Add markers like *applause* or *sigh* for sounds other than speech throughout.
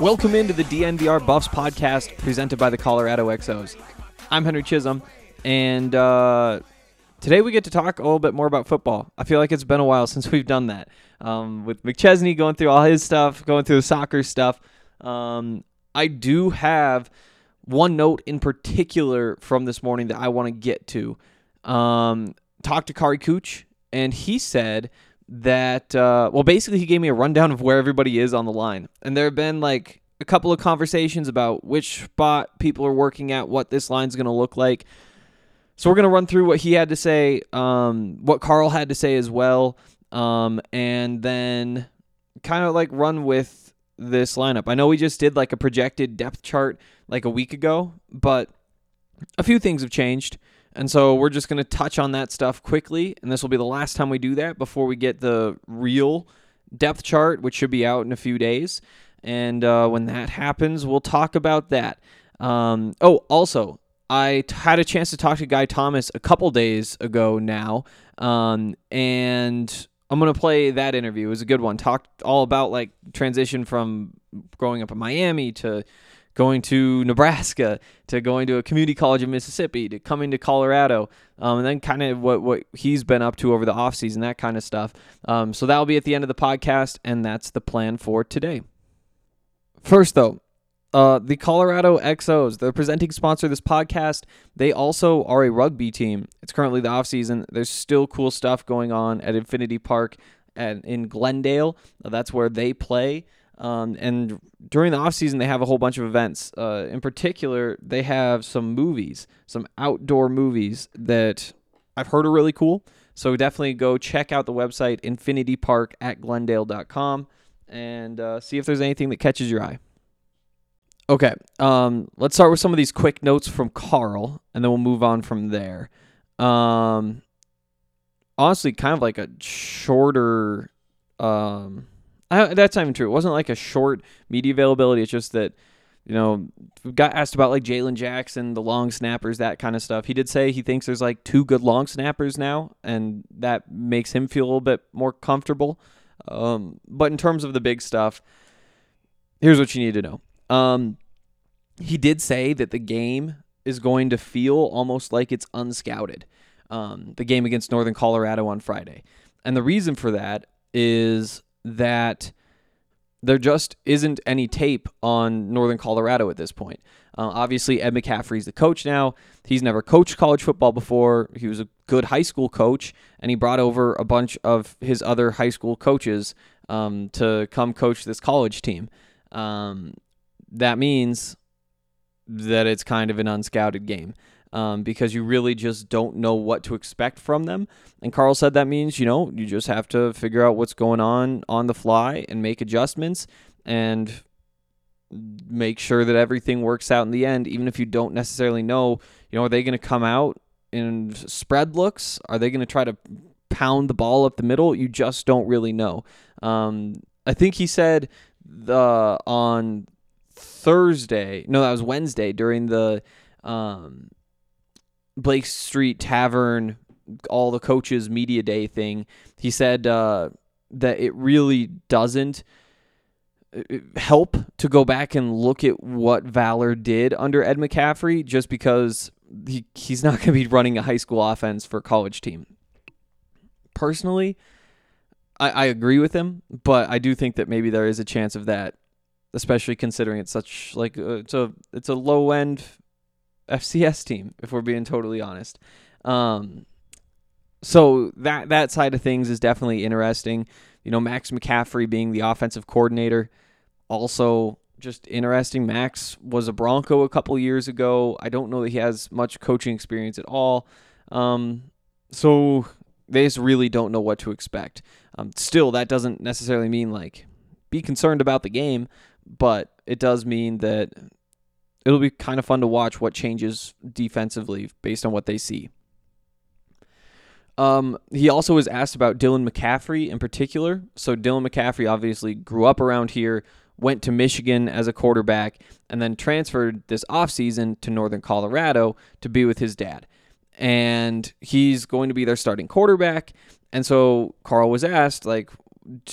Welcome into the DNVR Buffs podcast presented by the Colorado XOs. I'm Henry Chisholm, and uh, today we get to talk a little bit more about football. I feel like it's been a while since we've done that. Um, with McChesney going through all his stuff, going through the soccer stuff. Um, I do have one note in particular from this morning that I want to get to. Um, talked to Kary Kutsch, and he said that uh, well basically he gave me a rundown of where everybody is on the line. And there have been like a couple of conversations about which spot people are working at what this line's going to look like. So we're going to run through what he had to say um, what Karl had to say as well um, and then kind of like run with this lineup. I know we just did like a projected depth chart like a week ago but a few things have changed. And so we're just going to touch on that stuff quickly. And this will be the last time we do that before we get the real depth chart, which should be out in a few days. And uh, when that happens, we'll talk about that. Um, oh, also, I t- had a chance to talk to Guy Thomas a couple days ago now. Um, and I'm going to play that interview. It was a good one. Talked all about like transition from growing up in Miami to going to Nebraska, to going to a community college in Mississippi, to coming to Colorado, um, and then kind of what, what he's been up to over the offseason, that kind of stuff. Um, so that'll be at the end of the podcast, and that's the plan for today. First, though, uh, the Colorado XOs, the presenting sponsor of this podcast, they also are a rugby team. It's currently the offseason. There's still cool stuff going on at Infinity Park at, in Glendale. That's where they play. Um, and during the off season, they have a whole bunch of events. Uh, in particular, they have some movies, some outdoor movies that I've heard are really cool. So definitely go check out the website, infinitypark at glendale.com, and uh, see if there's anything that catches your eye. Okay, um, let's start with some of these quick notes from Karl, and then we'll move on from there. Um, honestly, kind of like a shorter. Um, I, that's not even true. It wasn't like a short media availability. It's just that, you know, got asked about like Jalen Jackson, the long snappers, that kind of stuff. He did say he thinks there's like two good long snappers now, and that makes him feel a little bit more comfortable. Um, but in terms of the big stuff, here's what you need to know. Um, he did say that the game is going to feel almost like it's unscouted. Um, the game against Northern Colorado on Friday, and the reason for that is that there just isn't any tape on Northern Colorado at this point. Uh, obviously, Ed McCaffrey's the coach now. He's never coached college football before. He was a good high school coach, and he brought over a bunch of his other high school coaches um, to come coach this college team. Um, that means that it's kind of an unscouted game um, because you really just don't know what to expect from them. And Karl said that means, you know, you just have to figure out what's going on on the fly and make adjustments and make sure that everything works out in the end, even if you don't necessarily know, you know, are they going to come out in spread looks? Are they going to try to pound the ball up the middle? You just don't really know. Um, I think he said the on Thursday, no, that was Wednesday during the um, Blake Street Tavern, all the coaches media day thing. He said uh, that it really doesn't uh, help to go back and look at what Valor did under Ed McCaffrey just because he, he's not *laughs* going to be running a high school offense for a college team. Personally, I, I agree with him, but I do think that maybe there is a chance of that, especially considering it's such like uh, it's a it's a low end FCS team, if we're being totally honest. Um, so that that side of things is definitely interesting. You know, Max McCaffrey being the offensive coordinator, also just interesting. Max was a Bronco a couple years ago. I don't know that he has much coaching experience at all. Um, so they just really don't know what to expect. Um, still, that doesn't necessarily mean like be concerned about the game, but it does mean that it'll be kind of fun to watch what changes defensively based on what they see. Um, he also was asked about Dylan McCaffrey in particular. So Dylan McCaffrey obviously grew up around here, went to Michigan as a quarterback, and then transferred this offseason to Northern Colorado to be with his dad. And he's going to be their starting quarterback. And so Karl was asked, like,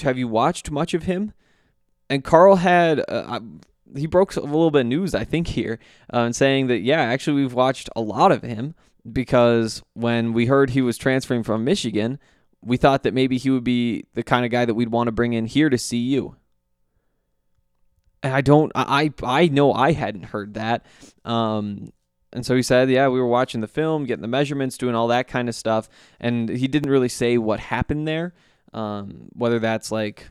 have you watched much of him? And Karl had, uh, he broke a little bit of news, I think, here, uh, saying that, yeah, actually, we've watched a lot of him because when we heard he was transferring from Michigan, we thought that maybe he would be the kind of guy that we'd want to bring in here to CU. And I don't, I, I know I hadn't heard that. Um, and so he said, yeah, we were watching the film, getting the measurements, doing all that kind of stuff. And he didn't really say what happened there. Um, whether that's like,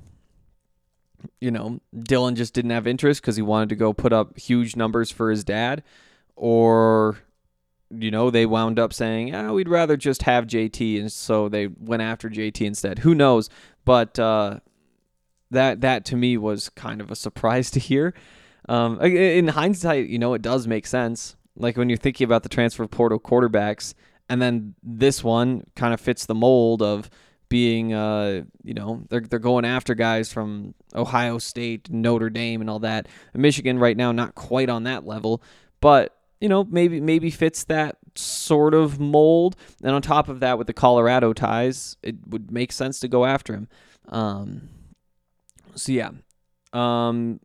you know, Dylan just didn't have interest because he wanted to go put up huge numbers for his dad, or you know, they wound up saying, ah, we'd rather just have JT, and so they went after JT instead. Who knows? But uh, that that to me was kind of a surprise *laughs* to hear. Um, in hindsight, you know, it does make sense. Like when you're thinking about the transfer portal quarterbacks, and then this one kind of fits the mold of being, uh, you know, they're they're going after guys from Ohio State, Notre Dame, and all that. Michigan right now not quite on that level, but you know, maybe maybe fits that sort of mold. And on top of that, with the Colorado ties, it would make sense to go after him. Um, so yeah, um,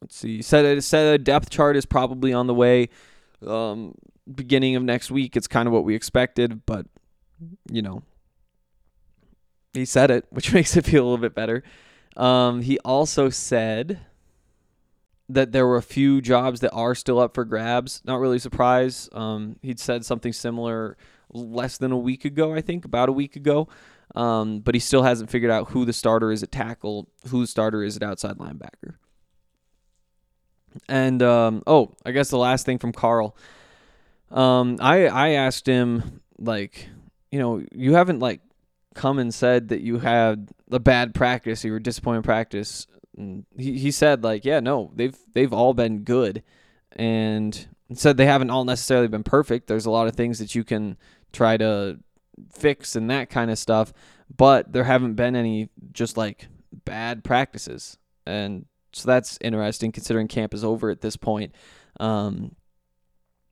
let's see. Said said a depth chart is probably on the way. Um, beginning of next week, it's kind of what we expected, but you know, he said it, *laughs* which makes it feel a little bit better. Um, he also said that there were a few jobs that are still up for grabs. Not really surprised. Um, he'd said something similar less than a week ago, I think, about a week ago. Um, but he still hasn't figured out who the starter is at tackle, who the starter is at outside linebacker. And um, oh, I guess the last thing from Karl. Um, I I asked him like, you know, you haven't like come and said that you had a bad practice, you were disappointed in practice and he, he said like, yeah, no, they've they've all been good, and said they haven't all necessarily been perfect. There's a lot of things that you can try to fix and that kind of stuff, but there haven't been any just like bad practices, and so that's interesting considering camp is over at this point. Um,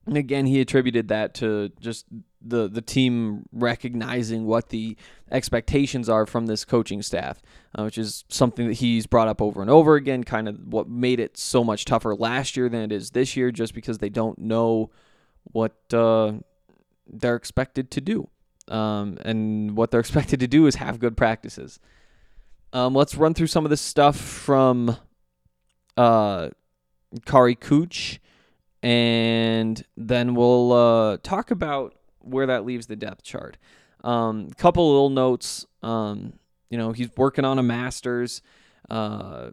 and again, he attributed that to just the the team recognizing what the expectations are from this coaching staff, uh, which is something that he's brought up over and over again. Kind of what made it so much tougher last year than it is this year, just because they don't know what uh, they're expected to do, um, and what they're *laughs* expected to do is have good practices. Um, let's run through some of this stuff from uh, Kary Kutsch and then we'll uh, talk about where that leaves the depth chart. A um, couple little notes. Um, you know, he's working on a master's. Uh,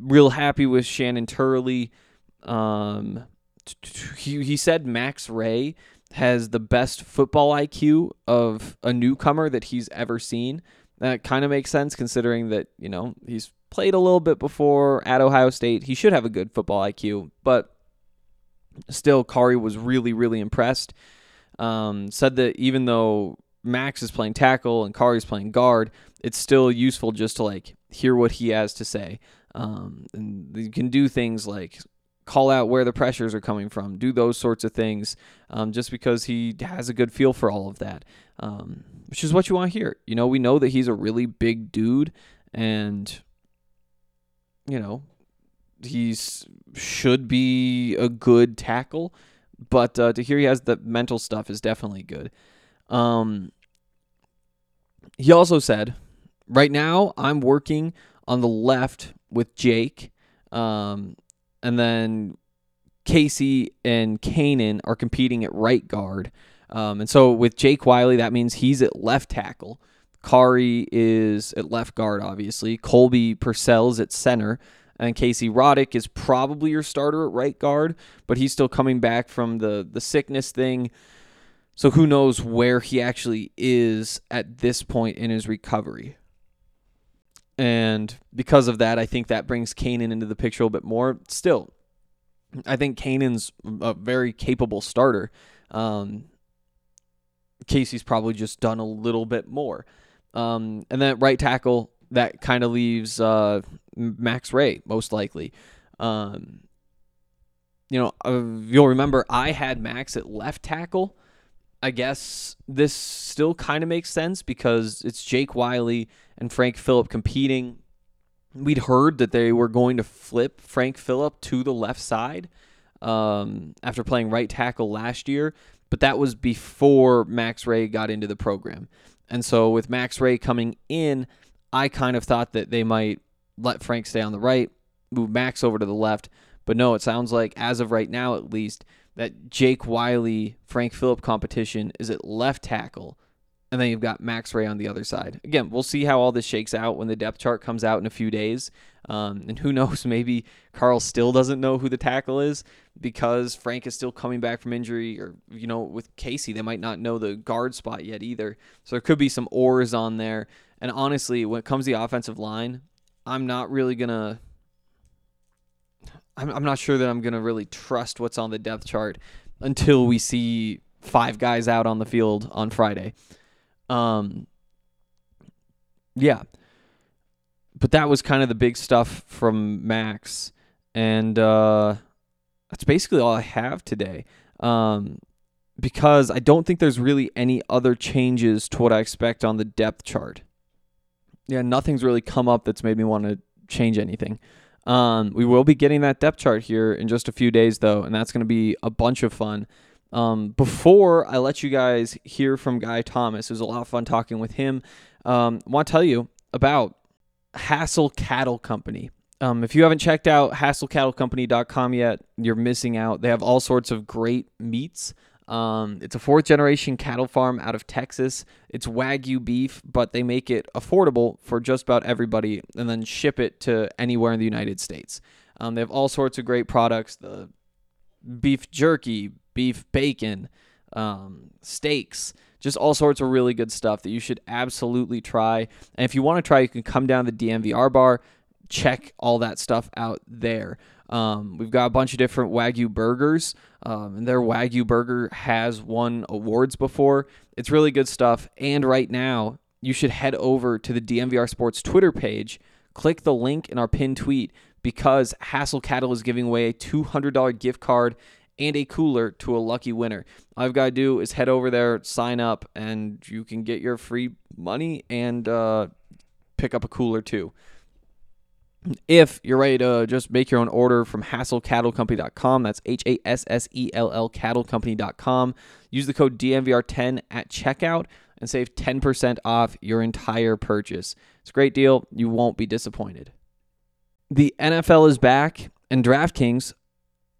real happy with Shannon Turley. Um, he he said Max Wray has the best football IQ of a newcomer that he's ever seen. That kind of makes sense considering that you know he's played a little bit before at Ohio State. He should have a good football IQ, but still, Kary was really really impressed. Um, said that even though Max is playing tackle and Kary's playing guard, it's still useful just to like hear what he has to say. Um, and you can do things like call out where the pressures are coming from, do those sorts of things, um, just because he has a good feel for all of that, um, which is what you want to hear. You know, we know that he's a really big dude, and you know, he's should be a good tackle, but uh, to hear he has the mental stuff is definitely good. Um, he also said, right now I'm working on the left with Jake, um, and then Casey and Kanan are competing at right guard. Um, and so with Jake Wiley, that means he's at left tackle. Kary is at left guard, obviously. Colby Pursell's at center. And Casey Roddick is probably your starter at right guard, but he's still coming back from the, the sickness thing. So who knows where he actually is at this point in his recovery. And because of that, I think that brings Kanan into the picture a little bit more. Still, I think Kanan's a very capable starter. Um, Casey's probably just done a little bit more. Um, and then right tackle, that kind of leaves uh, Max Wray, most likely. Um, you know, uh, you'll remember I had Max at left tackle. I guess this still kind of makes sense because it's Jake Wiley and Frank Fillip competing. We'd heard that they were going to flip Frank Fillip to the left side um, after playing right tackle last year, but that was before Max Wray got into the program. And so with Max Ray coming in, I kind of thought that they might let Frank stay on the right, move Max over to the left. But no, it sounds like, as of right now at least, that Jake Wiley Frank Fillip competition is at left tackle. And then you've got Max Wray on the other side. Again, we'll see how all this shakes out when the depth chart comes out in a few days. Um, *laughs* and who knows, maybe Karl still doesn't know who the tackle is because Frank is still coming back from injury. Or, you know, with Casey, they might not know the guard spot yet either. So there could be some ORs on there. And honestly, when it comes to the offensive line, I'm not really to. I'm, I'm not sure that I'm going to really trust what's on the depth chart until we see five guys out on the field on Friday. Um, yeah. But that was kind of the big stuff from Max. And uh, that's basically all I have today. Um, because I don't think there's really any other changes to what I expect on the depth chart. Yeah, nothing's really come up that's made me want to change anything. Um, we will be getting that depth chart here in just a few days, though, and that's going to be a bunch of fun. Um, before I let you guys hear from Guy Thomas, it was a lot of fun talking with him. Um, I want to tell you about Hassell Cattle Company. Um, if you haven't checked out HassellCattleCompany.com yet, you're missing out. They have all sorts of great meats. Um, it's a fourth generation cattle farm out of Texas. It's Wagyu beef, but they make it affordable for just about everybody and then ship it to anywhere in the United States. Um, they have all sorts of great products the beef jerky, beef bacon, um, steaks, just all sorts of really good stuff that you should absolutely try. And if you want to try, you can come down to the DNVR bar, check all that stuff out there. Um, we've got a bunch of different Wagyu burgers, um, and their Wagyu burger has won awards before. It's really good stuff. And right now, you should head over to the DNVR Sports Twitter page, click the link in our pinned tweet because Hassell Cattle is giving away a $200 gift card and a cooler to a lucky winner. All I've got to do is head over there, sign up, and you can get your free money and uh, pick up a cooler too. If you're ready to just make your own order from hassellcattlecompany.com, that's H A S S E L L cattlecompany.com. Use the code DNVR10 at checkout and save 10% off your entire purchase. It's a great deal. You won't be disappointed. The NFL is back, and DraftKings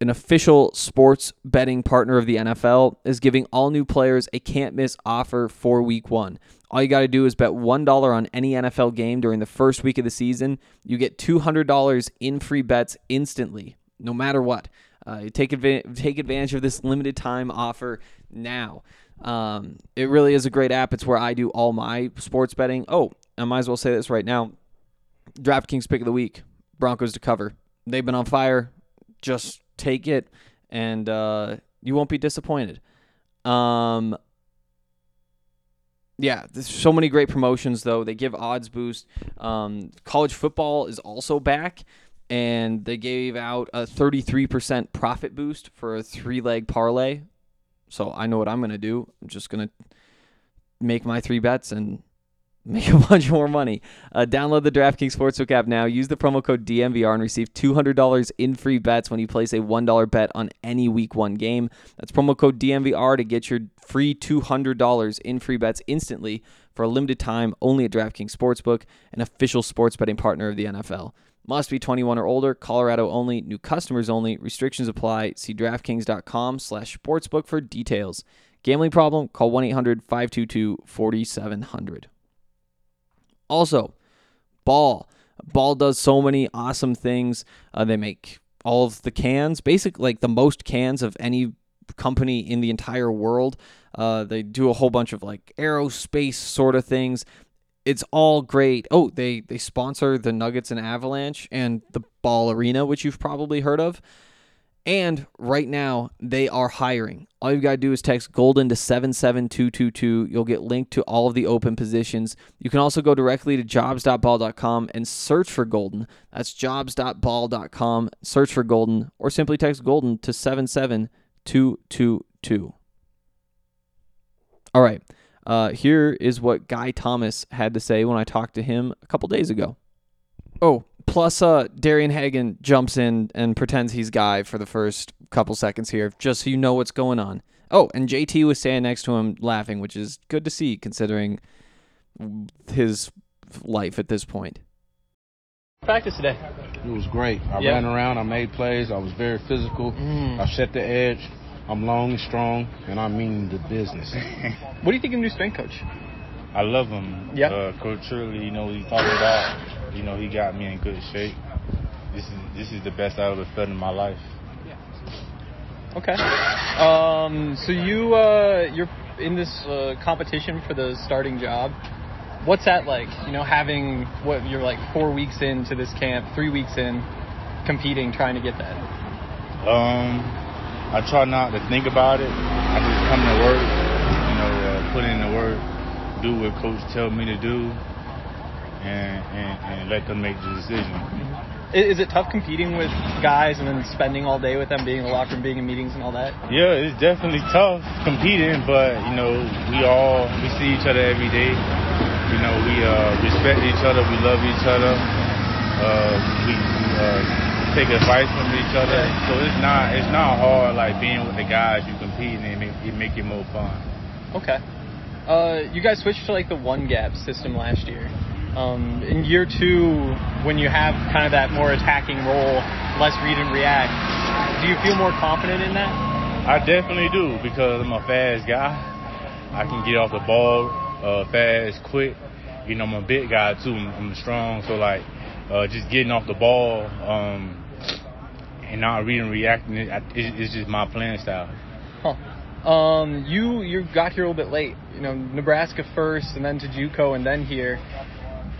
an official sports betting partner of the NFL, is giving all new players a can't miss offer for week one. All you got to do is bet $1 on any NFL game during the first week of the season. You get $200 in free bets instantly, no matter what. Uh, take, take advantage of this limited time offer now. Um, it really is a great app. It's where I do all my sports betting. Oh, I might as well say this right now. DraftKings pick of the week Broncos to cover. They've been on fire. Just take it, and uh, you won't be disappointed. Um, yeah, there's so many great promotions though. They give odds boost. Um, college football is also back, and they gave out a 33% profit boost for a three leg parlay. So I know what I'm gonna do. I'm just gonna make my three bets and make *laughs* a bunch more money. Uh, download the DraftKings Sportsbook app now. Use the promo code DNVR and receive $200 in free bets when you place a $1 bet on any week one game. That's promo code DNVR to get your free $200 in free bets instantly for a limited time only at DraftKings Sportsbook, an official sports betting partner of the NFL. Must be 21 or older, Colorado only, new customers only, restrictions apply. See DraftKings.com slash sportsbook for details. Gambling problem? Call 1-800-522-4700. Also, Ball. Ball does so many awesome things. Uh, they make all of the cans, basically like the most cans of any company in the entire world. Uh, they do a whole bunch of like aerospace sort of things. It's all great. Oh, they they sponsor the Nuggets and Avalanche and the Ball Arena, which you've probably heard of. And right now, they are hiring. All you've got to do is text Golden to 77222. You'll get linked to all of the open positions. You can also go directly to jobs.ball.com and search for Golden. That's jobs.ball.com, search for Golden, or simply text Golden to 77222. All right. Uh, here is what Guy Thomas had to say when I talked to him a couple days ago. Oh, plus uh, Darian Hagan jumps in and pretends he's Guy for the first couple seconds here, just so you know what's going on. Oh, and JT was standing next to him laughing, which is good to see considering his life at this point. Practice today. It was great. I Yeah. ran around, I made plays, I was very physical. Mm. I set the edge. I'm long and strong, and I mean the business. *laughs* What do you think of new strength coach? I love him. Yeah. Uh, coach Turley, you know what he's talking about. You know, he got me in good shape. This is this is the best I've ever felt in my life. Okay. Um, so you uh, you're in this uh, competition for the starting job. What's that like? You know, having what you're like four weeks into this camp, three weeks in, competing, trying to get that. Um, I try not to think about it. I just come to work, you know, uh, put in the work, do what coach tell me to do, and, and, and let them make the decision. Is it tough competing with guys and then spending all day with them, being in the locker room, being in meetings and all that? Yeah, it's definitely tough competing, but you know, we all we see each other every day. You know, we uh, respect each other, we love each other. Uh, we uh, take advice from each other, so it's not it's not hard like being with the guys you compete and it make, it make it more fun. Okay. Uh, you guys switched to like the one gap system last year. Um, in year two, when you have kind of that more attacking role, less read and react, do you feel more confident in that? I definitely do because I'm a fast guy. I can get off the ball uh, fast, quick. You know, I'm a big guy too. I'm, I'm strong, so like uh, just getting off the ball um, and not reading, reacting, it, it, it's just my playing style. Huh. Um, you you got here a little bit late. You know, Nebraska first, and then to JUCO, and then here.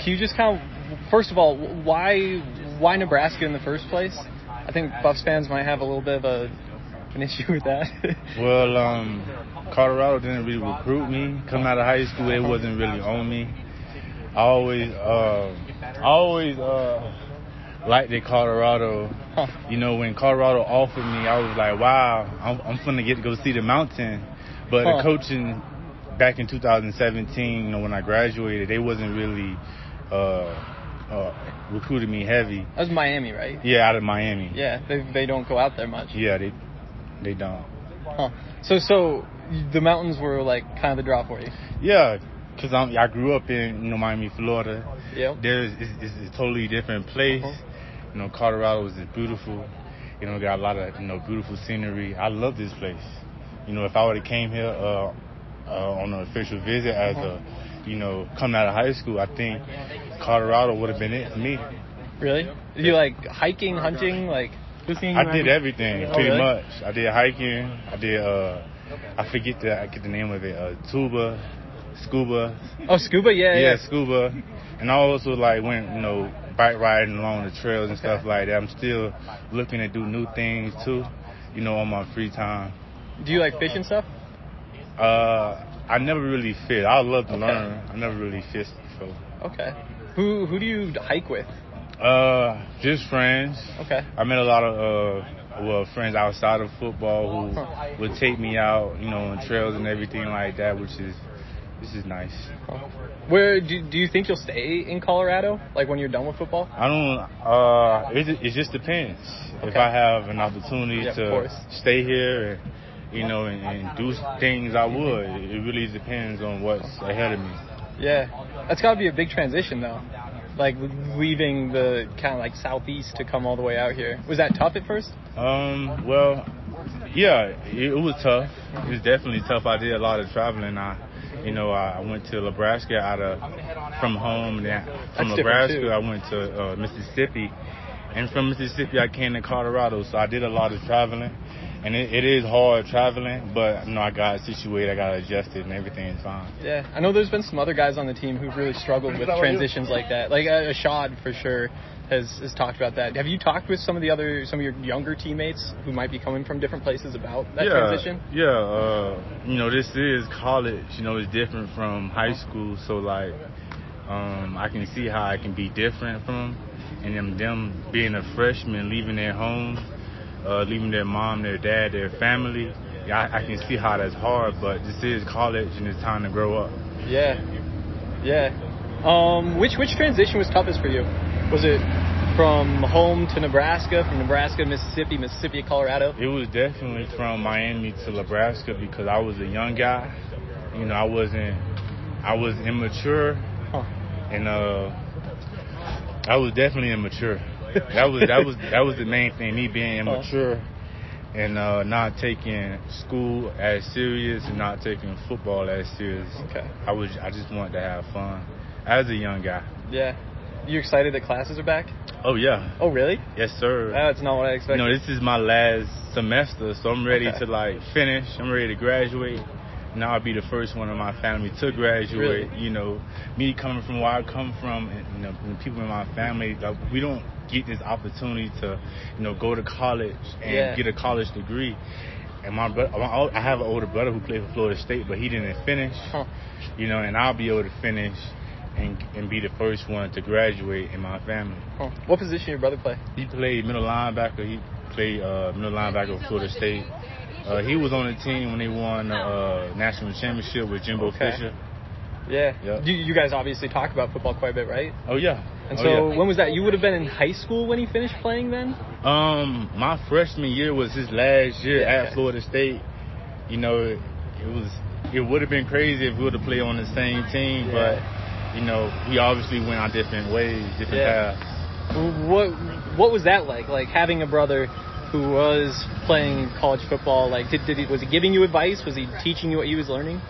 Can you just kind of, first of all, why why Nebraska in the first place? I think Buffs fans might have a little bit of a an issue with that. *laughs* Well, um, Colorado didn't really recruit me. Coming out of high school, it wasn't really on me. I always, uh, I always uh, liked it Colorado. *laughs* You know, when Colorado offered me, I was like, wow, I'm, I'm gonna get to go see the mountain. But Huh. the coaching back in 2017, you know, when I graduated, they wasn't really uh, uh, recruiting me heavy. that was Miami, right? Yeah, out of Miami. Yeah, they they don't go out there much. Yeah, they they don't. Huh. So so the mountains were like kind of the draw for you. Yeah, cause I'm, I grew up in you know Miami, Florida. Yeah. There's it's, it's a totally different place. Uh-huh. You know, Colorado is beautiful, You know, got a lot of you know beautiful scenery. I love this place. You know, if I would have came here uh, uh, on an official visit as a, you know, coming out of high school, I think Colorado would have been it for me. Really? Do you like hiking, hunting, like? I did everything Oh, pretty really? much. I did hiking. I did. uh I forget the I get the name of it. Uh, tuba, scuba. Oh, scuba, yeah, yeah, yeah. scuba. And I also like went, you know, bike riding along the trails and stuff like that. I'm still looking to do new things too, you know, on my free time. Do you like fish and stuff? Uh, I never really fit. I love to learn. I never really fished before. Okay. Who who do you hike with? Uh, just friends. Okay. I met a lot of uh, well, friends outside of football who would take me out, you know, on trails and everything like that, which is this is nice. Where do do you think you'll stay in Colorado? Like when you're done with football? I don't. Uh, it, it just depends. Okay. If I have an opportunity Yeah, to stay here, and, you know, and, and do things, I would. It really depends on what's ahead of me. Yeah. That's got to be a big transition though. Like leaving the kind of like southeast to come all the way out here. Was that tough at first? Um. Well, yeah, it, it was tough. It was definitely tough. I did a lot of traveling. I, you know, I went to Nebraska out of from home. Then from That's Nebraska. I went to uh, Mississippi, and from Mississippi, I came to Colorado. So I did a lot of traveling, and it, it is hard traveling. But you know, I got situated. I got adjusted, and everything is fine. Yeah. I know there's been some other guys on the team who've really struggled with transitions like that. Like uh, Ashad for sure has has talked about that. Have you talked with some of the other some of your younger teammates who might be coming from different places about that yeah, transition? Yeah, uh, you know, this is college. You know, it's different from high school. So like, um, I can see how it can be different from, and them them being a freshman, leaving their home, uh, leaving their mom, their dad, their family. Yeah, I, I can see how that's hard. But this is college, and it's time to grow up. Yeah. Yeah. Um, which which transition was toughest for you? Was it from home to Nebraska, from Nebraska to Mississippi, Mississippi to Colorado? It was definitely from Miami to Nebraska because I was a young guy. You know, I wasn't, I was immature, huh. and uh, I was definitely immature. *laughs* That was that was that was the main thing. Me being immature and uh, not taking school as serious and not taking football as serious. Okay. I was I just wanted to have fun as a young guy. Yeah. You excited that classes are back? Oh yeah. Oh really? Yes sir. That's not what I expected. No, this is my last semester, so I'm ready Okay. to like finish. I'm ready to graduate. Now I'll be the first one in my family to graduate. Really? You know, me coming from where I come from, and you know, the people in my family, like, we don't get this opportunity to, you know, go to college and Yeah. get a college degree. And my brother, I have an older brother who played for Florida State, but he didn't finish. Huh. You know, and I'll be able to finish and and be the first one to graduate in my family. Huh. What position your brother play? He played middle linebacker. He played uh, middle linebacker for Florida State. Uh, he was on the team when they won the uh, national championship with Jimbo Okay. Fisher. Yeah. Yep. You, you guys obviously talk about football quite a bit, right? Oh yeah. And Oh, so yeah. when was that? You would have been in high school when he finished playing then? Um, my freshman year was his last year Yeah, at okay. Florida State. You know, it, it was it would have been crazy if we would have played on the same team, Yeah. but you know, we obviously went our different ways, different Yeah. paths. What what was that like? Like having a brother who was playing college football. Like, did, did he was he giving you advice? Was he teaching you what he was learning?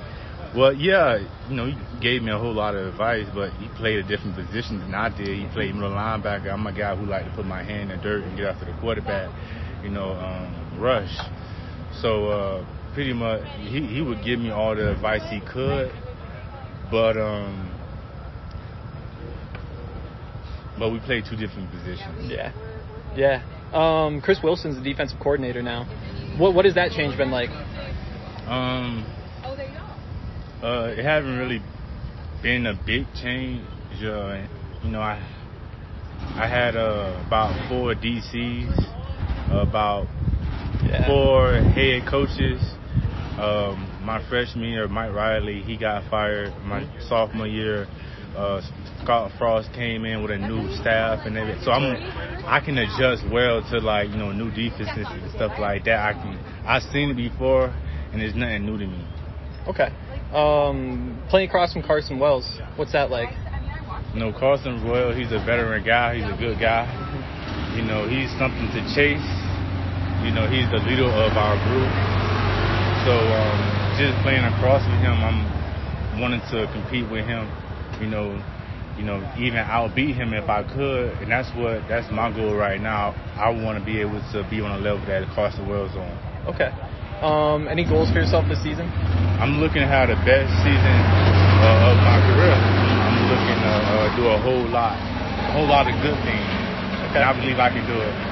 Well, yeah, you know, he gave me a whole lot of advice, but he played a different position than I did. He played middle linebacker. I'm a guy who like to put my hand in the dirt and get after the quarterback, you know, um, rush. So uh, pretty much, he, he would give me all the advice he could, but um, but we played two different positions. Yeah, yeah. Um, Chris Wilson's the defensive coordinator now. What what has that change been like? Um, uh, it hasn't really been a big change. Uh, you know, I I had uh, about four DCs, about Yeah. four head coaches. Um, my freshman year, Mike Riley, he got fired. My sophomore year, uh, Scott Frost came in with a new staff and everything. So I'm, I can adjust well to like you know new defenses and stuff like that. I can, I've seen it before, and it's nothing new to me. Okay. Um, playing across from Carson Wells, what's that like? You know, Carson Wells, he's a veteran guy. He's a good guy. You know, he's something to chase. You know, he's the leader of our group. So um, just playing across with him, I'm wanting to compete with him. You know, you know, even outbeat him if I could, and that's what that's my goal right now. I want to be able to be on a level that Carson Wells on. Okay. Um, any goals for yourself this season? I'm looking to have the best season uh, of my career. I'm looking to uh, do a whole lot, a whole lot of good things, Okay. and I believe I can do it.